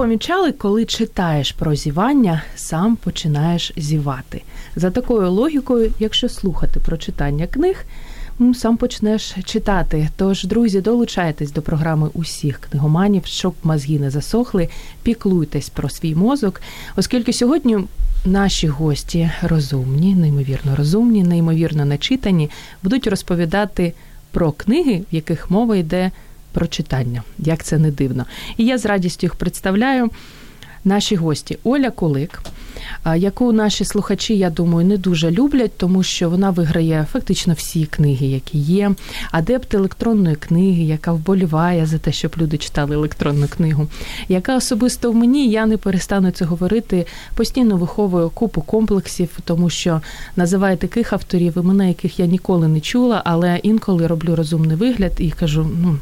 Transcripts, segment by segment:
Помічали, коли читаєш про зівання, сам починаєш зівати. За такою логікою, якщо слухати про читання книг, сам почнеш читати. Тож, друзі, долучайтесь до програми усіх книгоманів, щоб мозги не засохли, піклуйтесь про свій мозок, оскільки сьогодні. Наші гості розумні, неймовірно розумні, неймовірно начитані, будуть розповідати про книги, в яких мова йде про читання, як це не дивно. І я з радістю їх представляю. Наші гості Оля Кулик, яку наші слухачі, я думаю, не дуже люблять, тому що вона виграє фактично всі книги, які є. Адепт електронної книги, яка вболіває за те, щоб люди читали електронну книгу, яка особисто в мені, я не перестану це говорити, постійно виховує купу комплексів, тому що називає таких авторів, імена яких я ніколи не чула, але інколи роблю розумний вигляд і кажу: ну.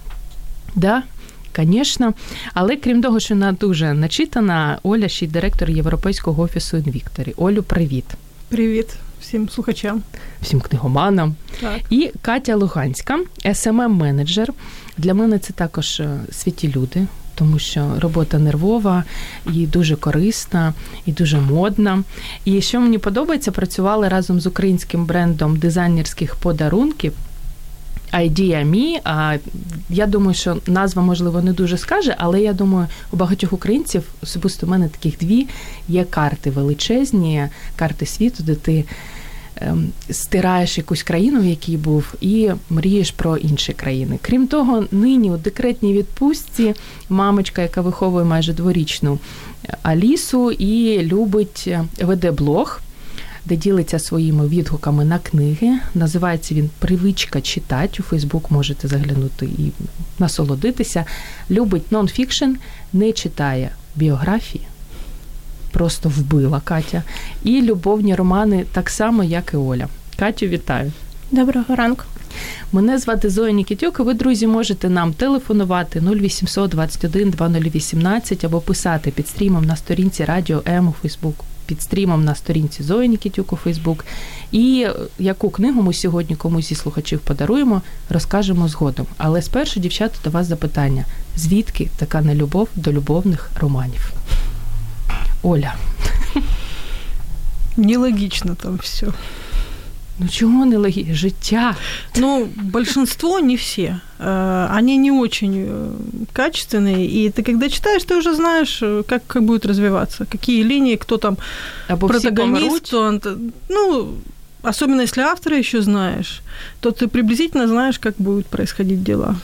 Да, Звісно, але крім того, що вона дуже начитана, Оля ще й директор Європейського офісу Інвікторі. Олю, привіт. Привіт всім слухачам, всім книгоманам. Так. І Катя Луганська, smm менеджер Для мене це також е, світі люди, тому що робота нервова і дуже корисна, і дуже модна. І що мені подобається, працювали разом з українським брендом дизайнерських подарунків. Idea Me, а я думаю, що назва, можливо, не дуже скаже, але я думаю, у багатьох українців, особисто у мене таких дві, є карти величезні, карти світу, де ти ем, стираєш якусь країну, в якій був, і мрієш про інші країни. Крім того, нині у декретній відпустці мамочка, яка виховує майже дворічну Алісу і любить е, веде блог де ділиться своїми відгуками на книги. Називається він Привичка читати. У Фейсбук можете заглянути і насолодитися. Любить нонфікшн, не читає біографії. Просто вбила Катя. І любовні романи так само, як і Оля. Катю, вітаю. Доброго ранку. Мене звати Зоя Нікітюк, і ви, друзі, можете нам телефонувати 0800 21 2018 або писати під стрімом на сторінці Радіо М у Фейсбук під стрімом на сторінці Зої Нікітюк у Фейсбук. І яку книгу ми сьогодні комусь зі слухачів подаруємо, розкажемо згодом. Але спершу, дівчата, до вас запитання: звідки така нелюбов до любовних романів? Оля. Нелогично там все. Ну чего не логи? Життя. Ну, большинство, не все. Э, они не очень э, качественные. И ты когда читаешь, ты уже знаешь, э, как, как будет развиваться, какие линии, кто там Або протагонист. Он, ну, особенно если автора еще знаешь, то ты приблизительно знаешь, как будут происходить дела.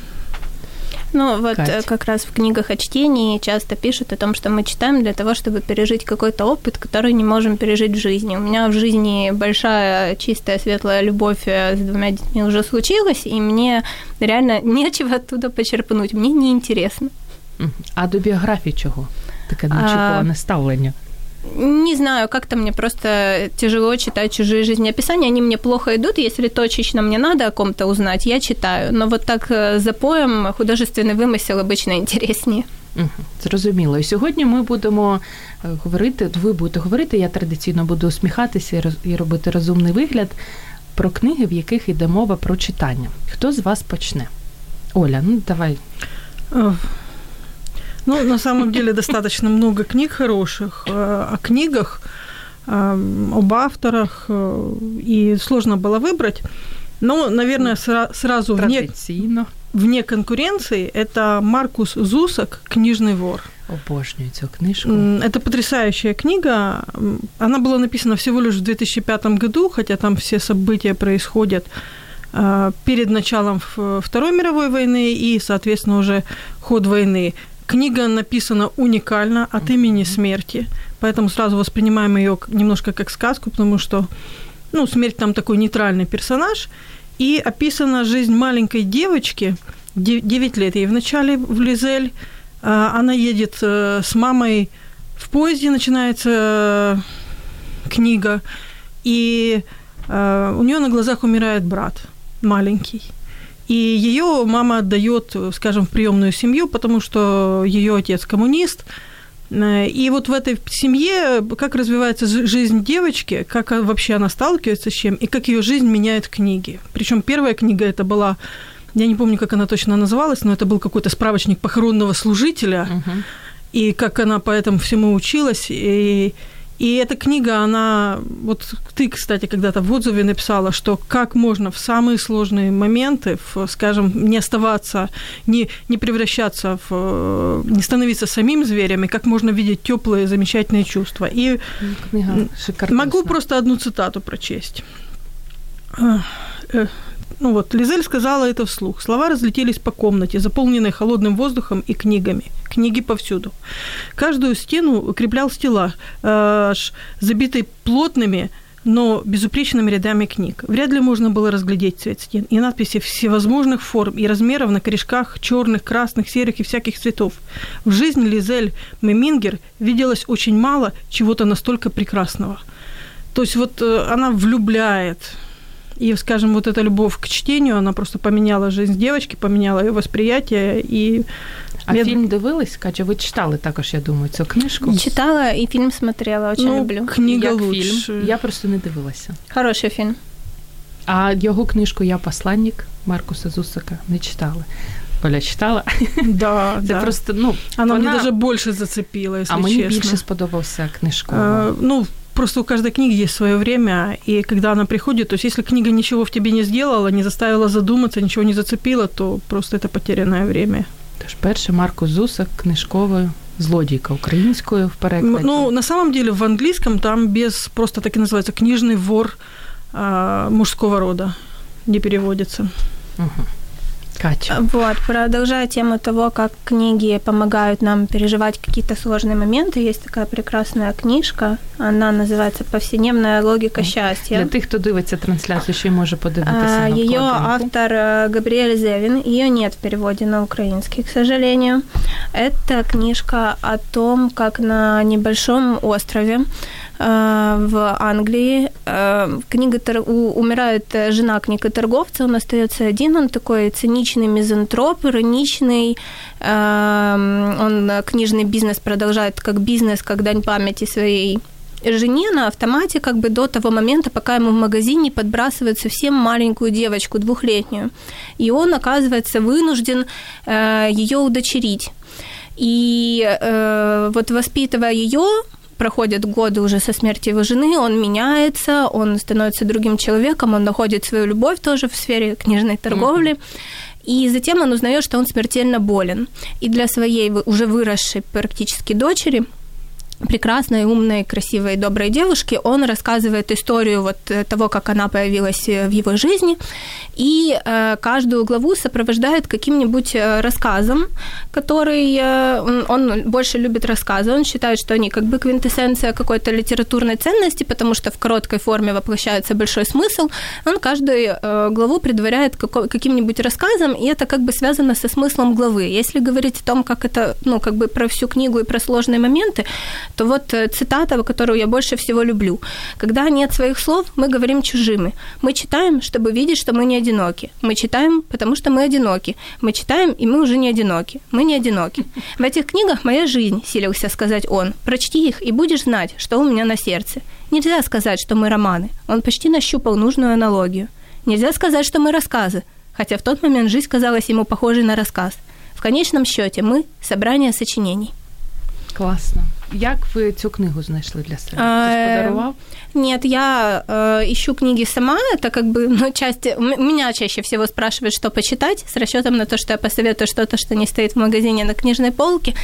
Ну, вот э, Кать. как раз в книгах о чтении часто пишут о том, что мы читаем для того, чтобы пережить какой-то опыт, который не можем пережить в жизни. У меня в жизни большая, чистая, светлая любовь э, с двумя детьми уже случилась, и мне реально нечего оттуда почерпнуть. Мне неинтересно. А до біографії чого? Таке нечіковане а... ставлення. Не знаю, как-то мне просто тяжело читать чужие жизнеописания. Они мне плохо идут. Если точечно мне надо о ком-то узнать, я читаю. Но вот так э, за поем художественный вимисел обично інтереснее. Угу, зрозуміло. І сьогодні ми будемо е, говорити, ви будете говорити, я традиційно буду усміхатися і робити розумний вигляд про книги, в яких йде мова про читання. Хто з вас почне? Оля, ну давай. Ну, на самом деле достаточно много книг хороших э, о книгах, э, об авторах, э, и сложно было выбрать. Но, наверное, сразу вне, вне конкуренции это Маркус Зусак «Книжный вор». Обожнюю эту книжку. Это потрясающая книга. Она была написана всего лишь в 2005 году, хотя там все события происходят перед началом Второй мировой войны и, соответственно, уже ход войны. Книга написана уникально от имени смерти, поэтому сразу воспринимаем ее немножко как сказку, потому что ну, смерть там такой нейтральный персонаж. И описана жизнь маленькой девочки, 9 лет ей вначале в Лизель. А, она едет э, с мамой в поезде, начинается э, книга, и э, у нее на глазах умирает брат маленький. И ее мама отдает, скажем, в приемную семью, потому что ее отец коммунист. И вот в этой семье, как развивается жизнь девочки, как вообще она сталкивается с чем, и как ее жизнь меняет книги. Причем первая книга это была я не помню, как она точно называлась, но это был какой-то справочник похоронного служителя, uh-huh. и как она по этому всему училась. И, и эта книга, она... Вот ты, кстати, когда-то в отзыве написала, что как можно в самые сложные моменты, в, скажем, не оставаться, не, не превращаться в... не становиться самим зверем, и как можно видеть теплые, замечательные чувства. И книга могу просто одну цитату прочесть ну вот, Лизель сказала это вслух. Слова разлетелись по комнате, заполненной холодным воздухом и книгами. Книги повсюду. Каждую стену укреплял стеллаж, э, забитый плотными, но безупречными рядами книг. Вряд ли можно было разглядеть цвет стен и надписи всевозможных форм и размеров на корешках черных, красных, серых и всяких цветов. В жизни Лизель Мемингер виделось очень мало чего-то настолько прекрасного. То есть вот э, она влюбляет и, скажем, вот эта любовь к чтению, она просто поменяла жизнь девочки, поменяла ее восприятие. И а я... фільм дивились, Катя, ви читали також, я думаю, цю книжку? Читала і фільм смотрела, очень ну, люблю. Книга Як лучше. фільм. Я просто не дивилася. Хороший фільм. А його книжку Я посланник Маркуса Зусака не читала. Оля читала. Да, Це да. просто, ну, Она вона... мне даже больше зацепила, если А мені честно. більше сподобався книжкова. А, ну, просто у каждой книги есть свое время, и когда она приходит, то есть если книга ничего в тебе не сделала, не заставила задуматься, ничего не зацепила, то просто это потерянное время. Тож перше Марко Зусак книжковою, злодійка українською в перекладі. Ну, на самом деле в английском там без, просто так и называется, книжный вор а, мужского рода не переводится. Угу. Катя. Вот, продолжая тему того, как книги помогают нам переживать какие-то сложные моменты, есть такая прекрасная книжка, она называется «Повседневная логика счастья». Для тих, хто дивиться трансляцію, ще й може подивитися Ее обкладинку. автор э, Габриэль Зевин, ее нет в переводе на украинский, к сожалению. Это книжка о том, как на небольшом острове в Англии э, книга умирает жена книготорговца, он остается один, он такой циничный мизантроп, ироничный, он книжный бизнес продолжает как бизнес, как дань памяти своей жене на автомате как бы до того момента, пока ему в магазине подбрасывают совсем маленькую девочку, двухлетнюю. И он оказывается вынужден э, ее удочерить. И э, вот воспитывая ее, проходят годы уже со смерти его жены, он меняется, он становится другим человеком, он находит свою любовь тоже в сфере книжной торговли. Mm-hmm. И затем он узнает, что он смертельно болен. И для своей уже выросшей практически дочери прекрасной, умной, красивой, доброй девушки, он рассказывает историю вот того, как она появилась в его жизни, и э, каждую главу сопровождает каким-нибудь рассказом, который э, он, больше любит рассказы, он считает, что они как бы квинтэссенция какой-то литературной ценности, потому что в короткой форме воплощается большой смысл, он каждую э, главу предваряет каким-нибудь рассказом, и это как бы связано со смыслом главы. Если говорить о том, как это, ну, как бы про всю книгу и про сложные моменты, то вот цитата, которую я больше всего люблю. Когда нет своих слов, мы говорим чужими. Мы читаем, чтобы видеть, что мы не одиноки. Мы читаем, потому что мы одиноки. Мы читаем, и мы уже не одиноки. Мы не одиноки. В этих книгах моя жизнь, силился сказать он. Прочти их, и будешь знать, что у меня на сердце. Нельзя сказать, что мы романы. Он почти нащупал нужную аналогию. Нельзя сказать, что мы рассказы, хотя в тот момент жизнь казалась ему похожей на рассказ. В конечном счете мы – собрание сочинений. Класно. Як ви цю книгу знайшли для себе? Хтось подарував? Нет, я э, ищу книги сама. Это как бы ну, часть... Меня чаще всего спрашивают, что почитать, с расчетом на то, что я посоветую что-то, что не стоит в магазине на книжной полке.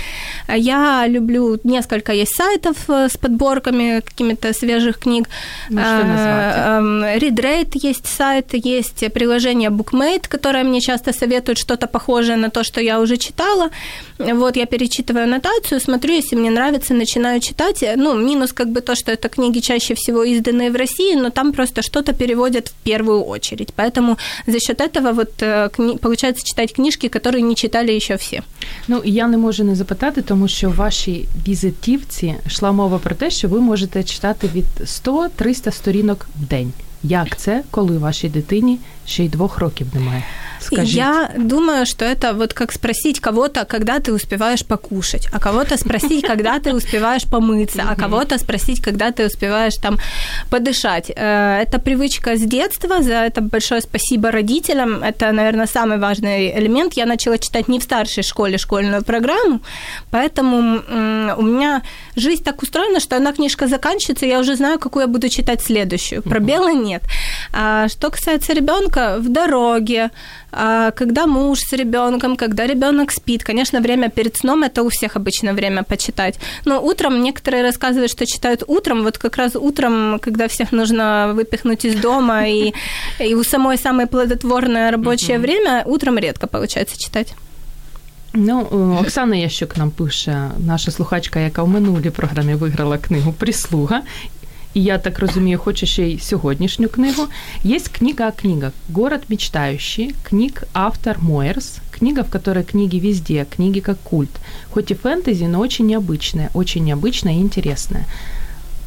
Я люблю... Несколько есть сайтов э, с подборками какими-то свежих книг. Ну, что назвать? Э, Readrate есть сайт, есть приложение Bookmate, которое мне часто советует что-то похожее на то, что я уже читала. Вот я перечитываю аннотацию, смотрю, если мне нравится начинаю читать. Ну, минус как бы то, что это книги чаще всего изданные в России, но там просто что-то переводят в первую очередь. Поэтому за счет этого вот э, получается читать книжки, которые не читали еще все. Ну, я не можу не запитати, тому що в вашій візитівці йшла мова про те, що ви можете читати від 100-300 сторінок в день. Як це, коли вашій дитині ще й двох років немає? Скажите. Я думаю, что это вот как спросить кого-то, когда ты успеваешь покушать, а кого-то спросить, когда ты успеваешь помыться, а кого-то спросить, когда ты успеваешь там подышать. Это привычка с детства, за это большое спасибо родителям. Это, наверное, самый важный элемент. Я начала читать не в старшей школе школьную программу, поэтому у меня жизнь так устроена, что одна книжка заканчивается, я уже знаю, какую я буду читать следующую. Пробела нет. А что касается ребенка, в дороге, а когда муж с ребенком, когда ребенок спит. Конечно, время перед сном это у всех обычно время почитать. Но утром некоторые рассказывают, что читают утром. Вот как раз утром, когда всех нужно выпихнуть из дома, и, и у самой самое плодотворное рабочее время, утром редко получается читать. Ну, Оксана Ящук нам пише, наша слухачка, яка в минулій програмі виграла книгу Прислуга і я так розумію, хоче ще й сьогоднішню книгу. Є книга о книгах «Город мечтающий», книг автор Мойерс, книга, в которой книги везде, книги как культ. Хоть и фэнтези, но очень необычная, очень необычная и интересная.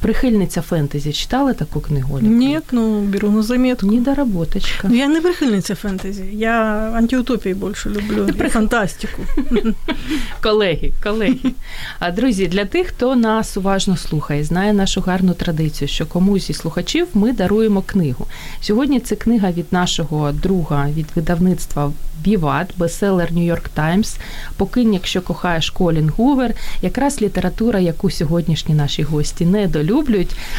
Прихильниця фентезі читали таку книгу? Нет, ну беру на заметку. Недоработочка. Я не прихильниця фентезі. Я антиутопії більше люблю. і фантастику. колеги, колеги. А друзі, для тих, хто нас уважно слухає, знає нашу гарну традицію, що комусь із слухачів ми даруємо книгу. Сьогодні це книга від нашого друга від видавництва Віват, бестселер Нью-Йорк Таймс, Покинь, якщо кохаєш Колін Гувер, якраз література, яку сьогоднішні наші гості недолюблюють.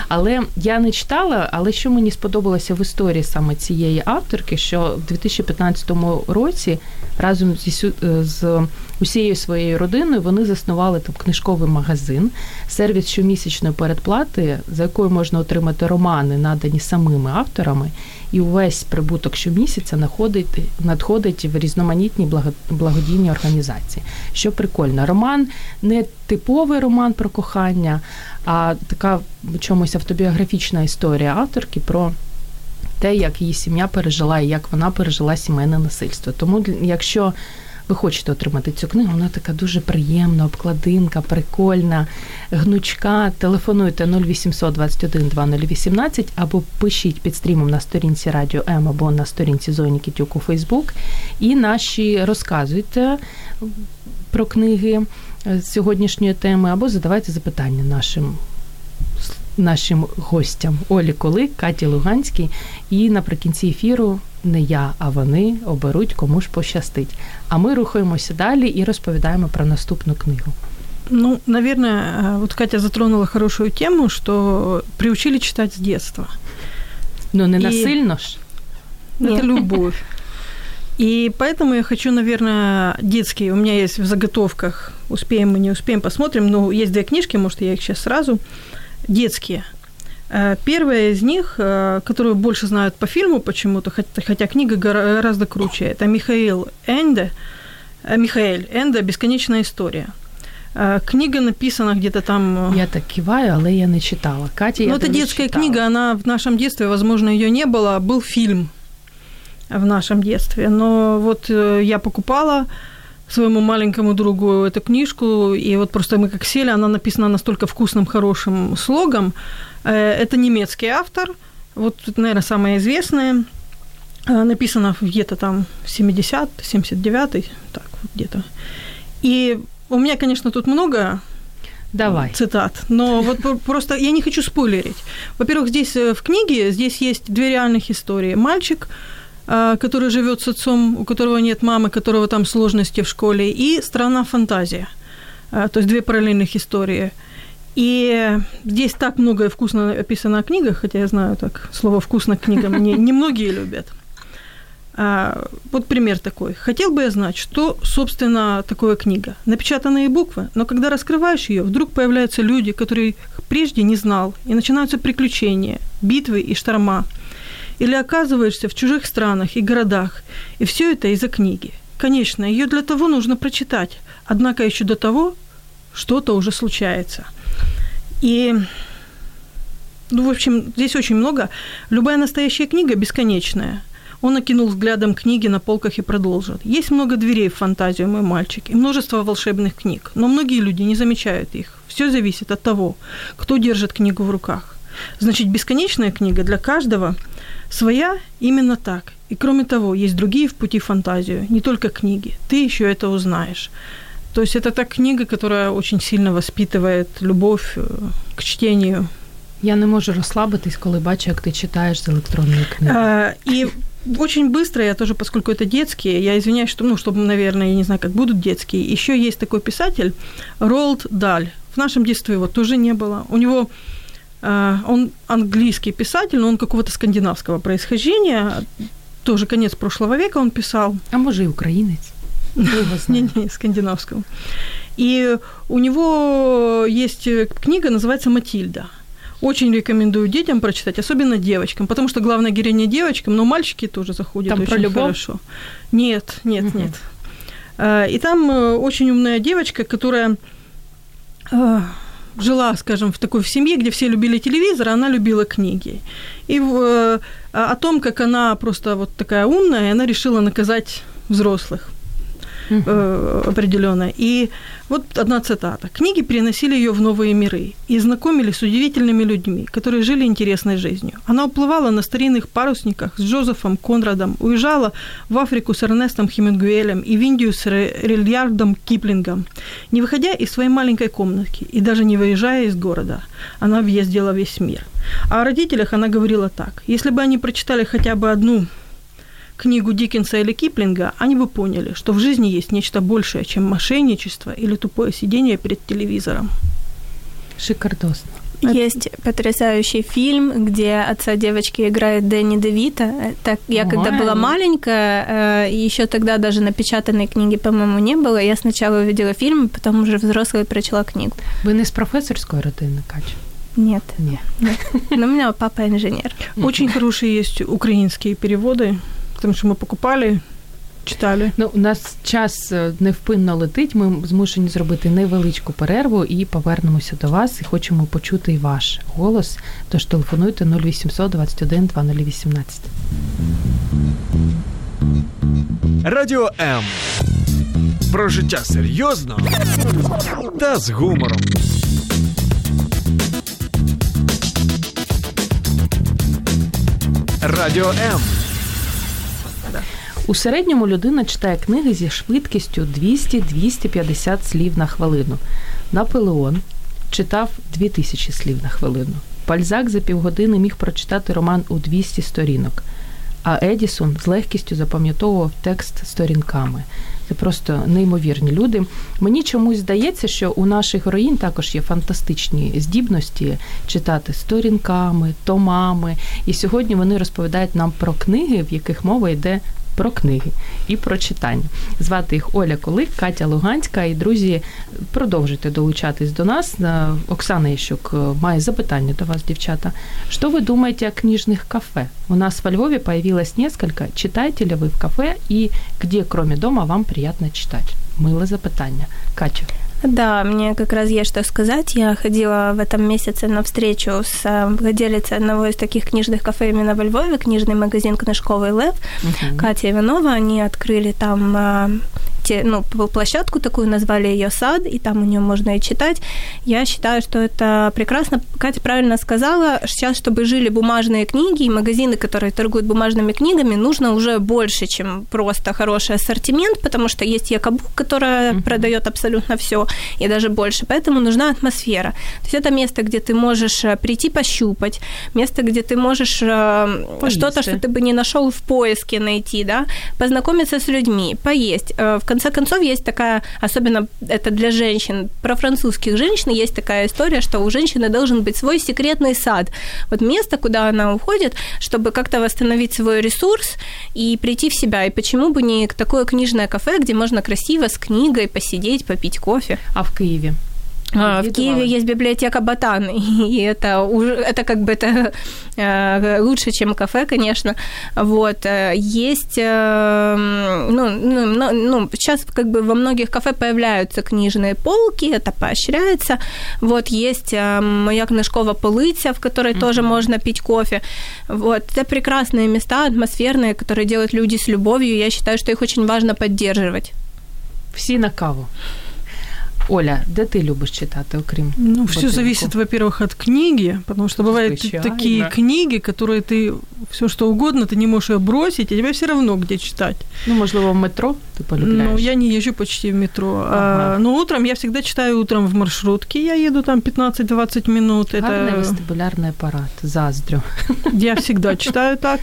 Але я не читала, але що мені сподобалося в історії саме цієї авторки, що в 2015 році разом зі з усією своєю родиною вони заснували там книжковий магазин, сервіс щомісячної передплати, за якою можна отримати романи, надані самими авторами і увесь прибуток щомісяця надходить, надходить в різноманітні благодійні організації. Що прикольно, роман не типовий роман про кохання, а така чомусь автобіографічна історія авторки про. Те, як її сім'я пережила і як вона пережила сімейне насильство. Тому, якщо ви хочете отримати цю книгу, вона така дуже приємна, обкладинка, прикольна, гнучка. Телефонуйте 0800 21 2018 або пишіть під стрімом на сторінці Радіо М або на сторінці Зоні Кітюк у Фейсбук. І наші розказуйте про книги сьогоднішньої теми, або задавайте запитання нашим. Нашим гостям Олі Коли, Каті Луганській, і наприкінці ефіру не я, а вони оберуть кому ж пощастить. А ми рухаємося далі і розповідаємо про наступну книгу. Ну, наверное, вот Катя затронула хорошую тему, что приучили читать с детства. Но не насильно ж. Это любовь. И поэтому я хочу, наверное, детские. У меня есть в заготовках. Успеем мы, не успеем, посмотрим. Но есть две книжки, может, я их сейчас сразу. Детские. Э, первая из них, э, которую больше знают по фильму почему-то, хотя книга гораздо круче, это Михаил Энде, э, Михаэль Энде «Бесконечная история». Книга написана где-то там... Я так киваю, але я не читала. Катя, Ну, это детская читала. книга, она в нашем детстве, возможно, ее не было. Был фильм в нашем детстве. Но вот я покупала своему маленькому другу эту книжку, и вот просто мы как сели, она написана настолько вкусным, хорошим слогом, Э, это немецкий автор, вот, наверное, самое известное. Э, написано где-то там 70 79 так, вот где-то. И у меня, конечно, тут много Давай. цитат, но вот просто я не хочу спойлерить. Во-первых, здесь э, в книге, здесь есть две реальных истории. Мальчик, который живет с отцом, у которого нет мамы, которого там сложности в школе, и страна фантазия. То есть две параллельных истории – и здесь так много и вкусно описано о книгах, хотя я знаю так, слово «вкусно» книга мне немногие любят. А, вот пример такой. Хотел бы я знать, что, собственно, такое книга. Напечатанные буквы, но когда раскрываешь ее, вдруг появляются люди, которые прежде не знал, и начинаются приключения, битвы и шторма. Или оказываешься в чужих странах и городах, и все это из-за книги. Конечно, ее для того нужно прочитать, однако еще до того, что-то уже случается. И, ну, в общем, здесь очень много. Любая настоящая книга бесконечная. Он окинул взглядом книги на полках и продолжил. Есть много дверей в фантазию, мой мальчик, и множество волшебных книг, но многие люди не замечают их. Все зависит от того, кто держит книгу в руках. Значит, бесконечная книга для каждого своя именно так. И кроме того, есть другие в пути фантазию, не только книги. Ты еще это узнаешь. То есть это та книга, которая очень сильно воспитывает любовь э, к чтению. Я не можу розслабитись, коли бачу, як ти читаєш з електронної книги. А, и очень быстро, я тоже, поскольку это детские, я извиняюсь, что, ну, чтобы, наверное, я не знаю, как будут детские. Еще есть такой писатель Ролд Даль. В нашем детстве его тоже не было. У него он английский писатель, но он какого-то скандинавского происхождения. Тоже конец прошлого века он писал. А может и украинец? Не-не, скандинавского. И у него есть книга, называется «Матильда». Очень рекомендую детям прочитать, особенно девочкам, потому что главная героиня девочкам, но мальчики тоже заходят там очень про любовь? хорошо. Нет, нет, угу. нет. А, и там э, очень умная девочка, которая э, жила, скажем, в такой семье, где все любили телевизор, она любила книги. И э, о том, как она просто вот такая умная, она решила наказать взрослых uh-huh. определенная. И вот одна цитата. Книги переносили ее в новые миры и знакомили с удивительными людьми, которые жили интересной жизнью. Она уплывала на старинных парусниках с Джозефом Конрадом, уезжала в Африку с Эрнестом Хемингуэлем и в Индию с Рильярдом Киплингом, не выходя из своей маленькой комнатки и даже не выезжая из города. Она въездила весь мир. А о родителях она говорила так. Если бы они прочитали хотя бы одну книгу Диккенса или Киплинга, они бы поняли, что в жизни есть нечто большее, чем мошенничество или тупое сидение перед телевизором. Шикардосно. Есть потрясающий фильм, где отца девочки играет Дэнни Девита. Так, я Ой. когда была маленькая, э, еще тогда даже напечатанной книги, по-моему, не было. Я сначала увидела фильм, потом уже взрослая прочла книгу. Вы не с профессорской родины, Катя? Нет. Нет. Нет. Но у меня папа инженер. Очень хорошие есть украинские переводы тому що ми покупали. Читали. Ну, у нас час е, невпинно летить. Ми змушені зробити невеличку перерву і повернемося до вас. І хочемо почути і ваш голос. Тож телефонуйте 0800 21 2018. Радіо М. Про життя серйозно та з гумором. Радіо М. У середньому людина читає книги зі швидкістю 200-250 слів на хвилину. Наполеон читав 2000 слів на хвилину. Пальзак за півгодини міг прочитати роман у 200 сторінок, а Едісон з легкістю запам'ятовував текст сторінками. Це просто неймовірні люди. Мені чомусь здається, що у наших героїн також є фантастичні здібності читати сторінками, томами. І сьогодні вони розповідають нам про книги, в яких мова йде про книги і про читання. Звати їх Оля Колик, Катя Луганська. І друзі, продовжуйте долучатись до нас. Е, Оксана Іщук е, має запитання до вас, дівчата. Что вы думаете о книжных кафе? У нас во Львове появилось несколько. Читаете ли вы в кафе и где, кроме дома, вам приятно читать? Миле запитання. Катя. Да, мне как раз есть что сказать. Я ходила в этом месяце на встречу с э, владелицей одного из таких книжных кафе именно во Львове, книжный магазин «Книжковый лев». Uh-huh. Катя Иванова, они открыли там э, те, ну, площадку такую, назвали ее сад, и там у нее можно и читать. Я считаю, что это прекрасно. Катя правильно сказала, сейчас, чтобы жили бумажные книги и магазины, которые торгуют бумажными книгами, нужно уже больше, чем просто хороший ассортимент, потому что есть Якобук, которая mm-hmm. продает абсолютно все, и даже больше. Поэтому нужна атмосфера. То есть это место, где ты можешь э, прийти пощупать, место, где ты можешь э, поесть. что-то, что ты бы не нашел в поиске найти, да, познакомиться с людьми, поесть. Э, в конце концов, есть такая, особенно это для женщин, про французских женщин есть такая история, что у женщины должен быть свой секретный сад. Вот место, куда она уходит, чтобы как-то восстановить свой ресурс и прийти в себя. И почему бы не такое книжное кафе, где можно красиво с книгой посидеть, попить кофе. А в Киеве? А, в Киеве есть библиотека Ботан, и это уже это как бы это э, лучше, чем кафе, конечно. Вот э, есть, э, ну, ну, ну, сейчас как бы во многих кафе появляются книжные полки, это поощряется. Вот есть моя книжкова полыця, в которой uh-huh. тоже можно пить кофе. Вот это прекрасные места, атмосферные, которые делают люди с любовью. Я считаю, что их очень важно поддерживать. Все на каву. Оля, де ти любиш читати, окрім? Ну, все зависит, во-первых, от книги, потому что бывают Звичайно. такие книги, которые ты все что угодно, ты не можешь ее бросить, и тебе все равно где читать. Ну, можливо, в метро ты полюбляешь? Ну, я не езжу почти в метро. Ага. А, но утром я всегда читаю утром в маршрутке, я еду там 15-20 минут. Гарный это... вестибулярный аппарат, заздрю. Я всегда читаю так.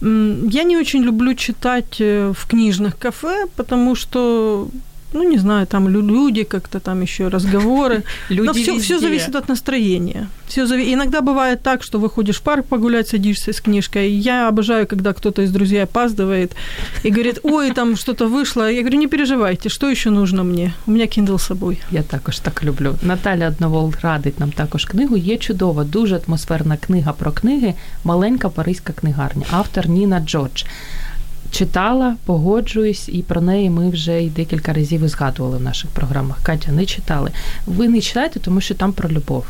Я не очень люблю читать э, в книжных кафе, потому что ну, не знаю, там люди как-то там еще разговоры. Люди Но все, все зависит от настроения. Все зави... Иногда бывает так, что выходишь в парк погулять, садишься с книжкой. Я обожаю, когда кто-то из друзей опаздывает и говорит, ой, там что-то вышло. Я говорю, не переживайте, что еще нужно мне? У меня Kindle с собой. Я також так люблю. Наталя Одновол радить нам також книгу. Є чудова, дуже атмосферна книга про книги Маленька Паризька книгарня. Автор Ніна Джордж читала, погоджуюсь, і про неї ми вже й декілька разів згадували в наших програмах. Катя, не читали. Ви не читаєте, тому що там про любов.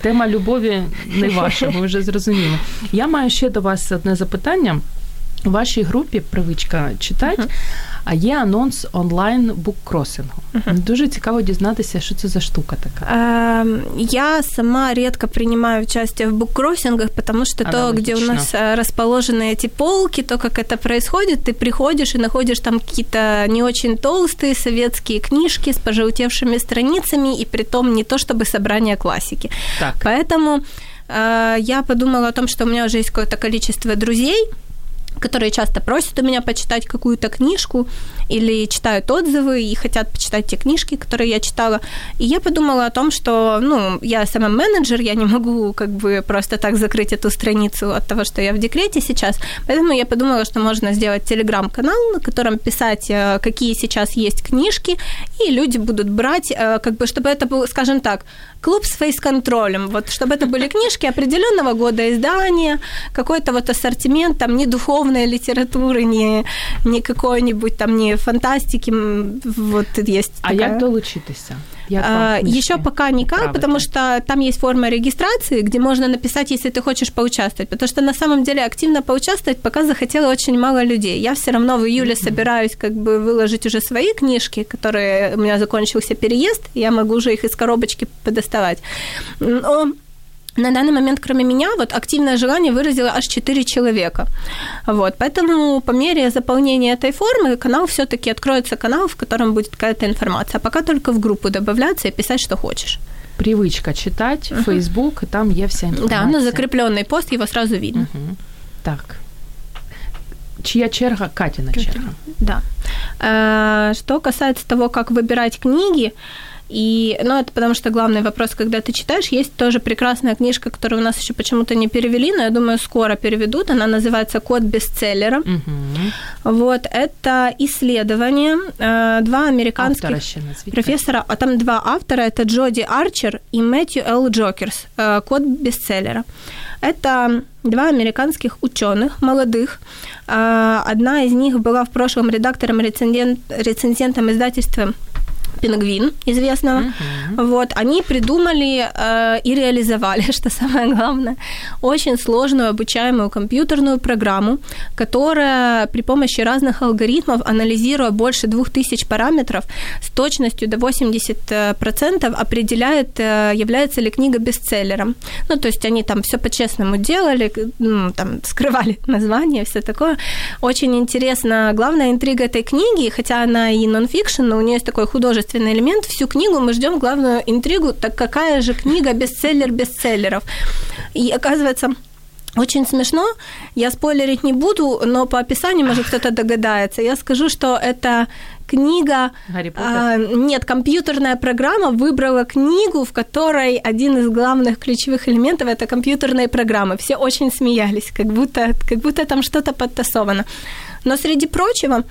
Тема любові не ваша, ми вже зрозуміли. Я маю ще до вас одне запитання. У вашій групі привичка читати. Uh-huh. А є анонс онлайн буккросингу. Uh-huh. Дуже цікаво дізнатися, що це за штука така. Uh, я сама редко принимаю участие в буккроссингах, потому что а, то, где у нас э, расположены эти полки, то, как это происходит, ты приходишь и находишь там какие-то не очень толстые советские книжки с пожелтевшими страницами, и при том не то чтобы собрание классики. Так. Поэтому э, я подумала о том, что у меня уже есть какое-то количество друзей, которые часто просят у меня почитать какую-то книжку или читают отзывы и хотят почитать те книжки, которые я читала. И я подумала о том, что, ну, я сама менеджер, я не могу как бы просто так закрыть эту страницу от того, что я в декрете сейчас. Поэтому я подумала, что можно сделать телеграм-канал, на котором писать, э, какие сейчас есть книжки, и люди будут брать, э, как бы, чтобы это был, скажем так, клуб с фейс-контролем, вот, чтобы это были книжки определенного года издания, какой-то вот ассортимент, там, не духовной литературы, не, не какой-нибудь там, не фантастики, вот есть А такая. як долучитися? А, еще пока никак, правда. потому что там есть форма регистрации, где можно написать, если ты хочешь поучаствовать. Потому что на самом деле активно поучаствовать пока захотело очень мало людей. Я все равно в июле mm-hmm. собираюсь как бы выложить уже свои книжки, которые у меня закончился переезд, я могу уже их из коробочки подоставать. Но на данный момент, кроме меня, вот активное желание выразило аж 4 человека. Вот, поэтому по мере заполнения этой формы канал все-таки откроется канал, в котором будет какая-то информация. А пока только в группу добавляться и писать, что хочешь. Привычка читать, uh-huh. Facebook, там есть вся информация. Да, ну закрепленный пост, его сразу видно. Uh-huh. Так. Чья черга? Катина черга. Да. Э, что касается того, как выбирать книги, и, ну, это потому что главный вопрос, когда ты читаешь, есть тоже прекрасная книжка, которую у нас еще почему-то не перевели, но я думаю, скоро переведут. Она называется «Код бестселлера». Угу. Вот, это исследование. Э, два американских профессора, а там два автора, это Джоди Арчер и Мэтью Л. Джокерс. Э, «Код бестселлера». Это два американских ученых, молодых. Э, одна из них была в прошлом редактором, рецензентом издательства Пингвин известного. Uh-huh. Вот, они придумали э, и реализовали, что самое главное, очень сложную обучаемую компьютерную программу, которая при помощи разных алгоритмов, анализируя больше 2000 параметров, с точностью до 80% определяет, э, является ли книга бестселлером. Ну, то есть они там все по-честному делали, ну, там скрывали название, все такое. Очень интересно. Главная интрига этой книги, хотя она и нон-фикшн, но у нее есть такой художественный художественный элемент. Всю книгу мы ждем главную интригу, так какая же книга бестселлер бестселлеров. И оказывается, очень смешно. Я спойлерить не буду, но по описанию, может, кто-то догадается. Я скажу, что это книга... А, нет, компьютерная программа выбрала книгу, в которой один из главных ключевых элементов это компьютерные программы. Все очень смеялись, как будто, как будто там что-то подтасовано. Но среди прочего,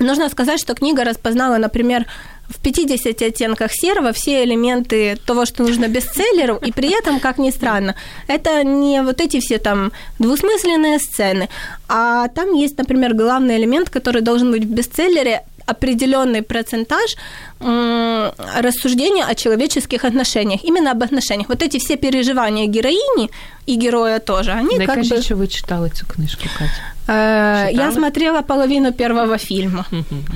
нужно сказать, что книга распознала, например, в 50 оттенках серого все элементы того, что нужно бестселлеру, и при этом, как ни странно, это не вот эти все там двусмысленные сцены, а там есть, например, главный элемент, который должен быть в бестселлере, определенный процентаж рассуждения о человеческих отношениях, именно об отношениях. Вот эти все переживания героини и героя тоже, они Не как бы... що ви читали цю книжку, Катя. Э, Я Читала? смотрела половину первого фильма.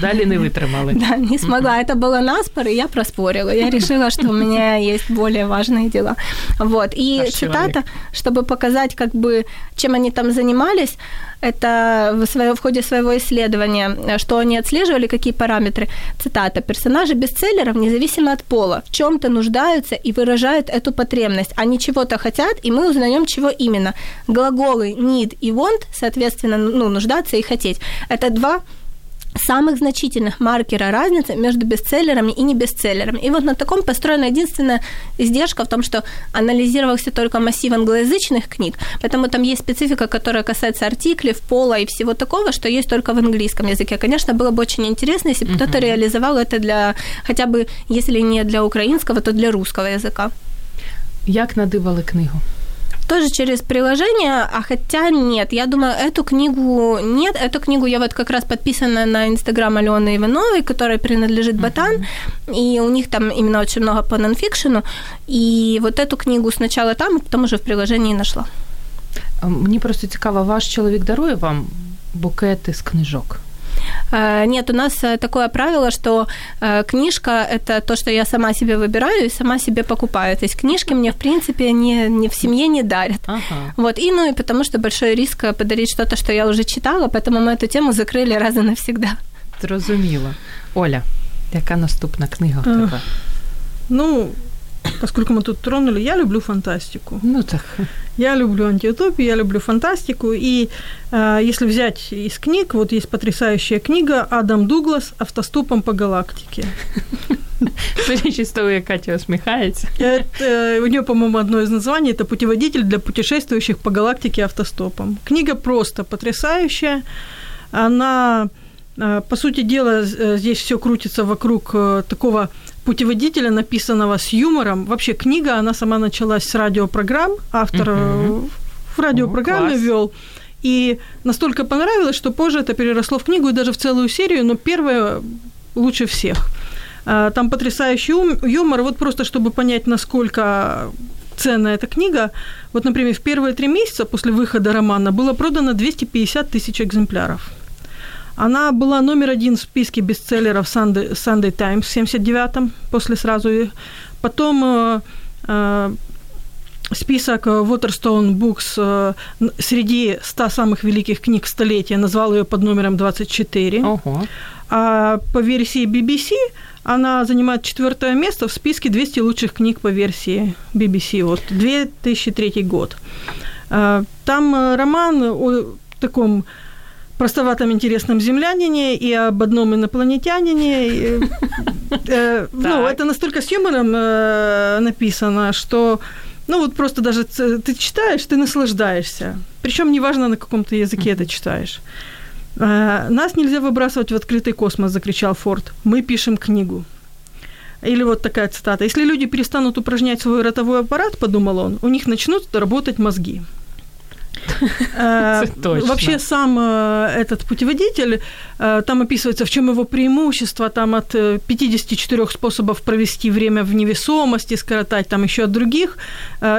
Далі не витримали. Да, не смогла. Это было наспор, и я проспорила. Я решила, что у меня есть более важные дела. Вот. И цитата, чтобы показать, как бы, чем они там занимались, это в, свое, в ходе своего исследования, э, что они отслеживали, какие параметры. Цитата. Персонажи бестселлеров, независимо от пола, в чем-то нуждаются и выражают эту потребность. Они чего-то хотят, и мы узнаем, чего именно. Глаголы need и want, соответственно, ну, нуждаться и хотеть. Это два самых значительных маркера разницы между бестселлерами и не бестселлерами. И вот на таком построена единственная издержка в том, что анализировался только массив англоязычных книг, поэтому там есть специфика, которая касается артиклей, пола и всего такого, что есть только в английском языке. Конечно, было бы очень интересно, если бы кто-то реализовал это для, хотя бы, если не для украинского, то для русского языка. Як надивали книгу? Тоже через приложение, а хотя нет, я думаю, эту книгу нет, эту книгу я вот как раз подписана на инстаграм Алены Ивановой, которой принадлежит Ботан, и у них там именно очень много по нонфикшену, и вот эту книгу сначала там, а потом уже в приложении нашла. А, Мені просто цікаво, ваш чоловік дарує вам букети з книжок? Э, Нет, у нас э, такое правило, что э, книжка – это то, что я сама себе выбираю и сама себе покупаю. То есть книжки мне, в принципе, не, не в семье не дарят. Ага. Вот, и ну и потому что большой риск подарить что-то, что я уже читала, поэтому мы эту тему закрыли раз и навсегда. Зрозуміло. Оля, яка наступна книга в тебе? Ну, поскольку мы тут тронули, я люблю фантастику. Ну так. Я люблю антиутопию, я люблю фантастику. И э, если взять из книг, вот есть потрясающая книга Адам Дуглас «Автостопом по галактике». Судячи з того, як Катя усміхається. Это, у нее, по-моему, одно из названий – это «Путеводитель для путешествующих по галактике автостопом». Книга просто потрясающая. Она, э, по сути дела, э, здесь все крутится вокруг э, такого путеводителя, написанного с юмором. Вообще книга, она сама началась с радиопрограмм. Автор э, в радиопрограмме вел. И настолько понравилось, что позже это переросло в книгу и даже в целую серию, но первая лучше всех. А, Там потрясающий юмор. Вот просто чтобы понять, насколько ценна эта книга. Вот, например, в первые три месяца после выхода романа было продано 250 тысяч экземпляров. Она была номер один в списке бестселлеров Sunday, Sunday Times в 79-м, после сразу. и Потом э, э, список э, Waterstone Books э, среди 100 самых великих книг столетия назвал ее под номером 24. Ого. А по версии BBC она занимает четвертое место в списке 200 лучших книг по версии BBC. Вот 2003 год. А, Там э, роман о таком простоватом интересном землянине и об одном инопланетянине. И, э, Ну, это настолько с юмором э, написано, что ну вот просто даже ты читаешь, ты наслаждаешься. Причем неважно, на каком ты языке это читаешь. Э, Нас нельзя выбрасывать в открытый космос, закричал Форд. Мы пишем книгу. Или вот такая цитата. Если люди перестанут упражнять свой ротовой аппарат, подумал он, у них начнут работать мозги. Э. Вообще сам э, этот путеводитель, э, там описывается, в чем его преимущество, там от э, 54 способов провести время в невесомости, скоротать, там еще от других.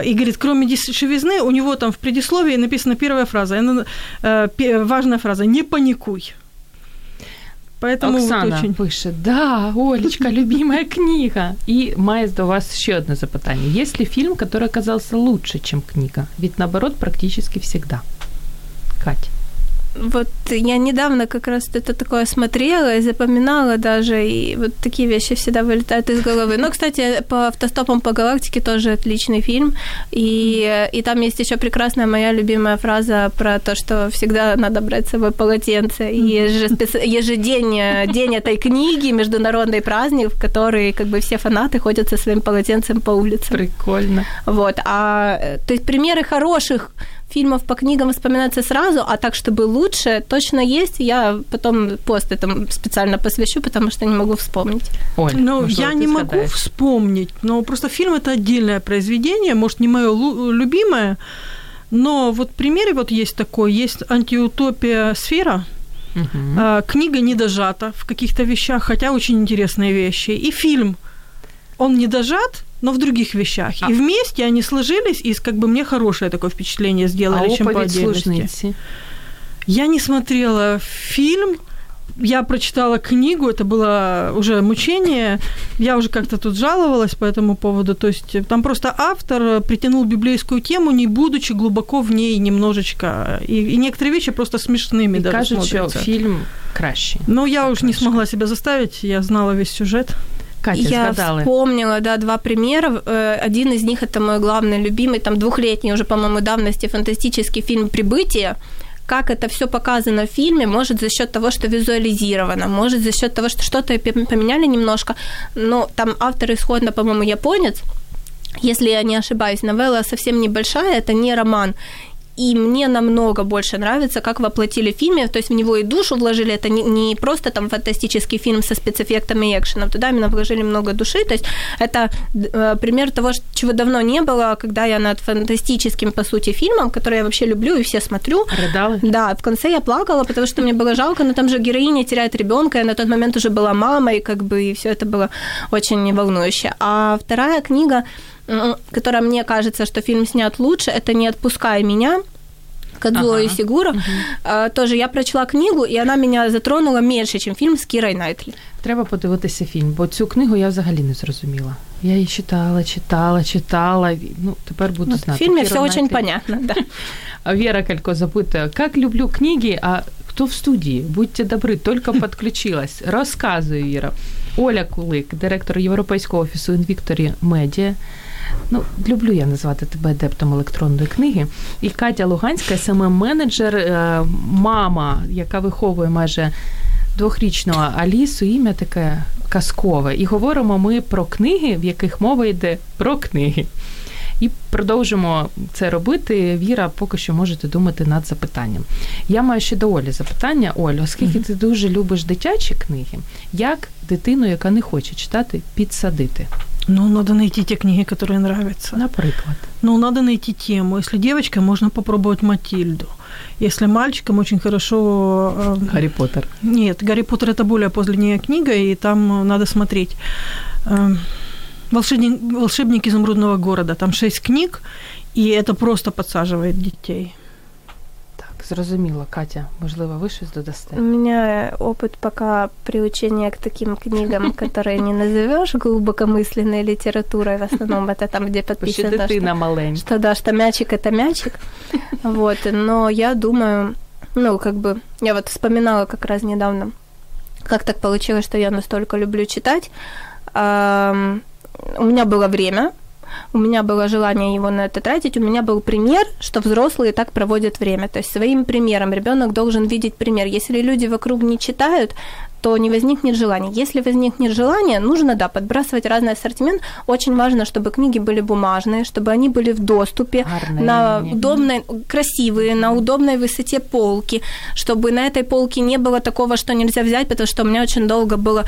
И говорит, кроме дешевизны, у него там в предисловии написана первая фраза, важная фраза, не паникуй. Поэтому вот Оксана очень... пише: Да, Олечка, любимая книга. І має до вас ще одне запитання. Есть ли фильм, который оказался лучше, чем книга? Ведь наоборот, практически всегда. Катя. Вот я недавно как раз это такое смотрела и запоминала даже, и вот такие вещи всегда вылетают из головы. Но, кстати, по автостопам по галактике тоже отличный фильм, и, и там есть еще прекрасная моя любимая фраза про то, что всегда надо брать с собой полотенце, и ежедень день этой книги, международный праздник, в который как бы все фанаты ходят со своим полотенцем по улицам. Прикольно. Вот. А э, то есть примеры хороших фильмов по книгам вспоминается сразу, а так, чтобы лучше, точно есть. Я потом пост этому специально посвящу, потому что не могу вспомнить. Оль, ну, ну я не могу сгадаешь? вспомнить, но просто фильм это отдельное произведение, может, не мое любимое, но вот примеры вот есть такой, есть антиутопия «Сфера», Угу. Книга не дожата в каких-то вещах, хотя очень интересные вещи. И фильм, он не дожат, но в других вещах. А. И вместе они сложились, и как бы мне хорошее такое впечатление сделали, а чем по отдельности. Я не смотрела фильм, я прочитала книгу, это было уже мучение. Я уже как-то тут жаловалась по этому поводу. То есть там просто автор притянул библейскую тему, не будучи глубоко в ней немножечко. И, и некоторые вещи просто смешными и даже кажуть, смотрятся. фильм краще. Но я уж не смогла себя заставить, я знала весь сюжет. Катя, я згадали. вспомнила, да, два примера. Э, один из них это мой главный любимый, там двухлетний уже, по-моему, давности фантастический фильм «Прибытие», как это все показано в фильме, может за счет того, что визуализировано, может за счет того, что что-то поменяли немножко, но там автор исходно, по-моему, японец, если я не ошибаюсь, новелла совсем небольшая, это не роман, и мне намного больше нравится, как воплотили в фильме, то есть в него и душу вложили, это не, не просто там фантастический фильм со спецэффектами и экшеном, туда именно вложили много души, то есть это э, пример того, чего давно не было, когда я над фантастическим, по сути, фильмом, который я вообще люблю и все смотрю. Рыдала? Да, в конце я плакала, потому что мне было жалко, но там же героиня теряет ребенка, я на тот момент уже была мамой, как бы, и все это было очень волнующе. А вторая книга, которая мне кажется, что фильм снят лучше, это «Не отпускай меня», Кадзуо ага. Исигуро. Угу. Тоже я прочла книгу, і вона мене затронула менше, ніж фільм з Кірою Найтлі. Треба подивитися фільм, бо цю книгу я взагалі не зрозуміла. Я її читала, читала, читала. Ну, тепер буду ну, знати. В фильме все очень понятно, да. А Вера Калько запитує, как люблю книги, а кто в студии? Будьте добры, только подключилась. Розказую, Віра. Оля Кулик, директор Європейського офісу Інвікторі Медіа. Ну, люблю я назвати тебе адептом електронної книги. І Катя Луганська, саме менеджер, е, мама, яка виховує майже двохрічну Алісу, ім'я таке казкове. І говоримо ми про книги, в яких мова йде про книги. І продовжимо це робити. Віра, поки що можете думати над запитанням. Я маю ще до Олі запитання. Олі, оскільки mm-hmm. ти дуже любиш дитячі книги, як дитину, яка не хоче читати, підсадити? Ну, надо найти те книги, которые нравятся. Например. Ну, надо найти тему. Если девочка, можно попробовать Матильду. Если мальчикам очень хорошо... Э, Гарри Поттер. Нет, Гарри Поттер это более поздняя книга, и там надо смотреть. Э, Волшебник, Волшебник изумрудного города. Там шесть книг, и это просто подсаживает детей. Зрозуміло, Катя, можливо, ви щось додасте? У меня опыт пока приучения к таким книгам, которые не назовешь глубокомысленной литературой. В основном это там, где подписано, что, что да, что мячик это мячик. Вот, но я думаю, ну, как бы, я вот вспоминала как раз недавно, как так получилось, что я настолько люблю читать. У меня было время, у меня было желание его на это тратить, у меня был пример, что взрослые так проводят время. То есть своим примером ребенок должен видеть пример. Если люди вокруг не читают, то не возникнет желания. Если возникнет желание, нужно, да, подбрасывать разный ассортимент. Очень важно, чтобы книги были бумажные, чтобы они были в доступе, Гарные. на удобной, красивые, на удобной высоте полки, чтобы на этой полке не было такого, что нельзя взять, потому что у меня очень долго была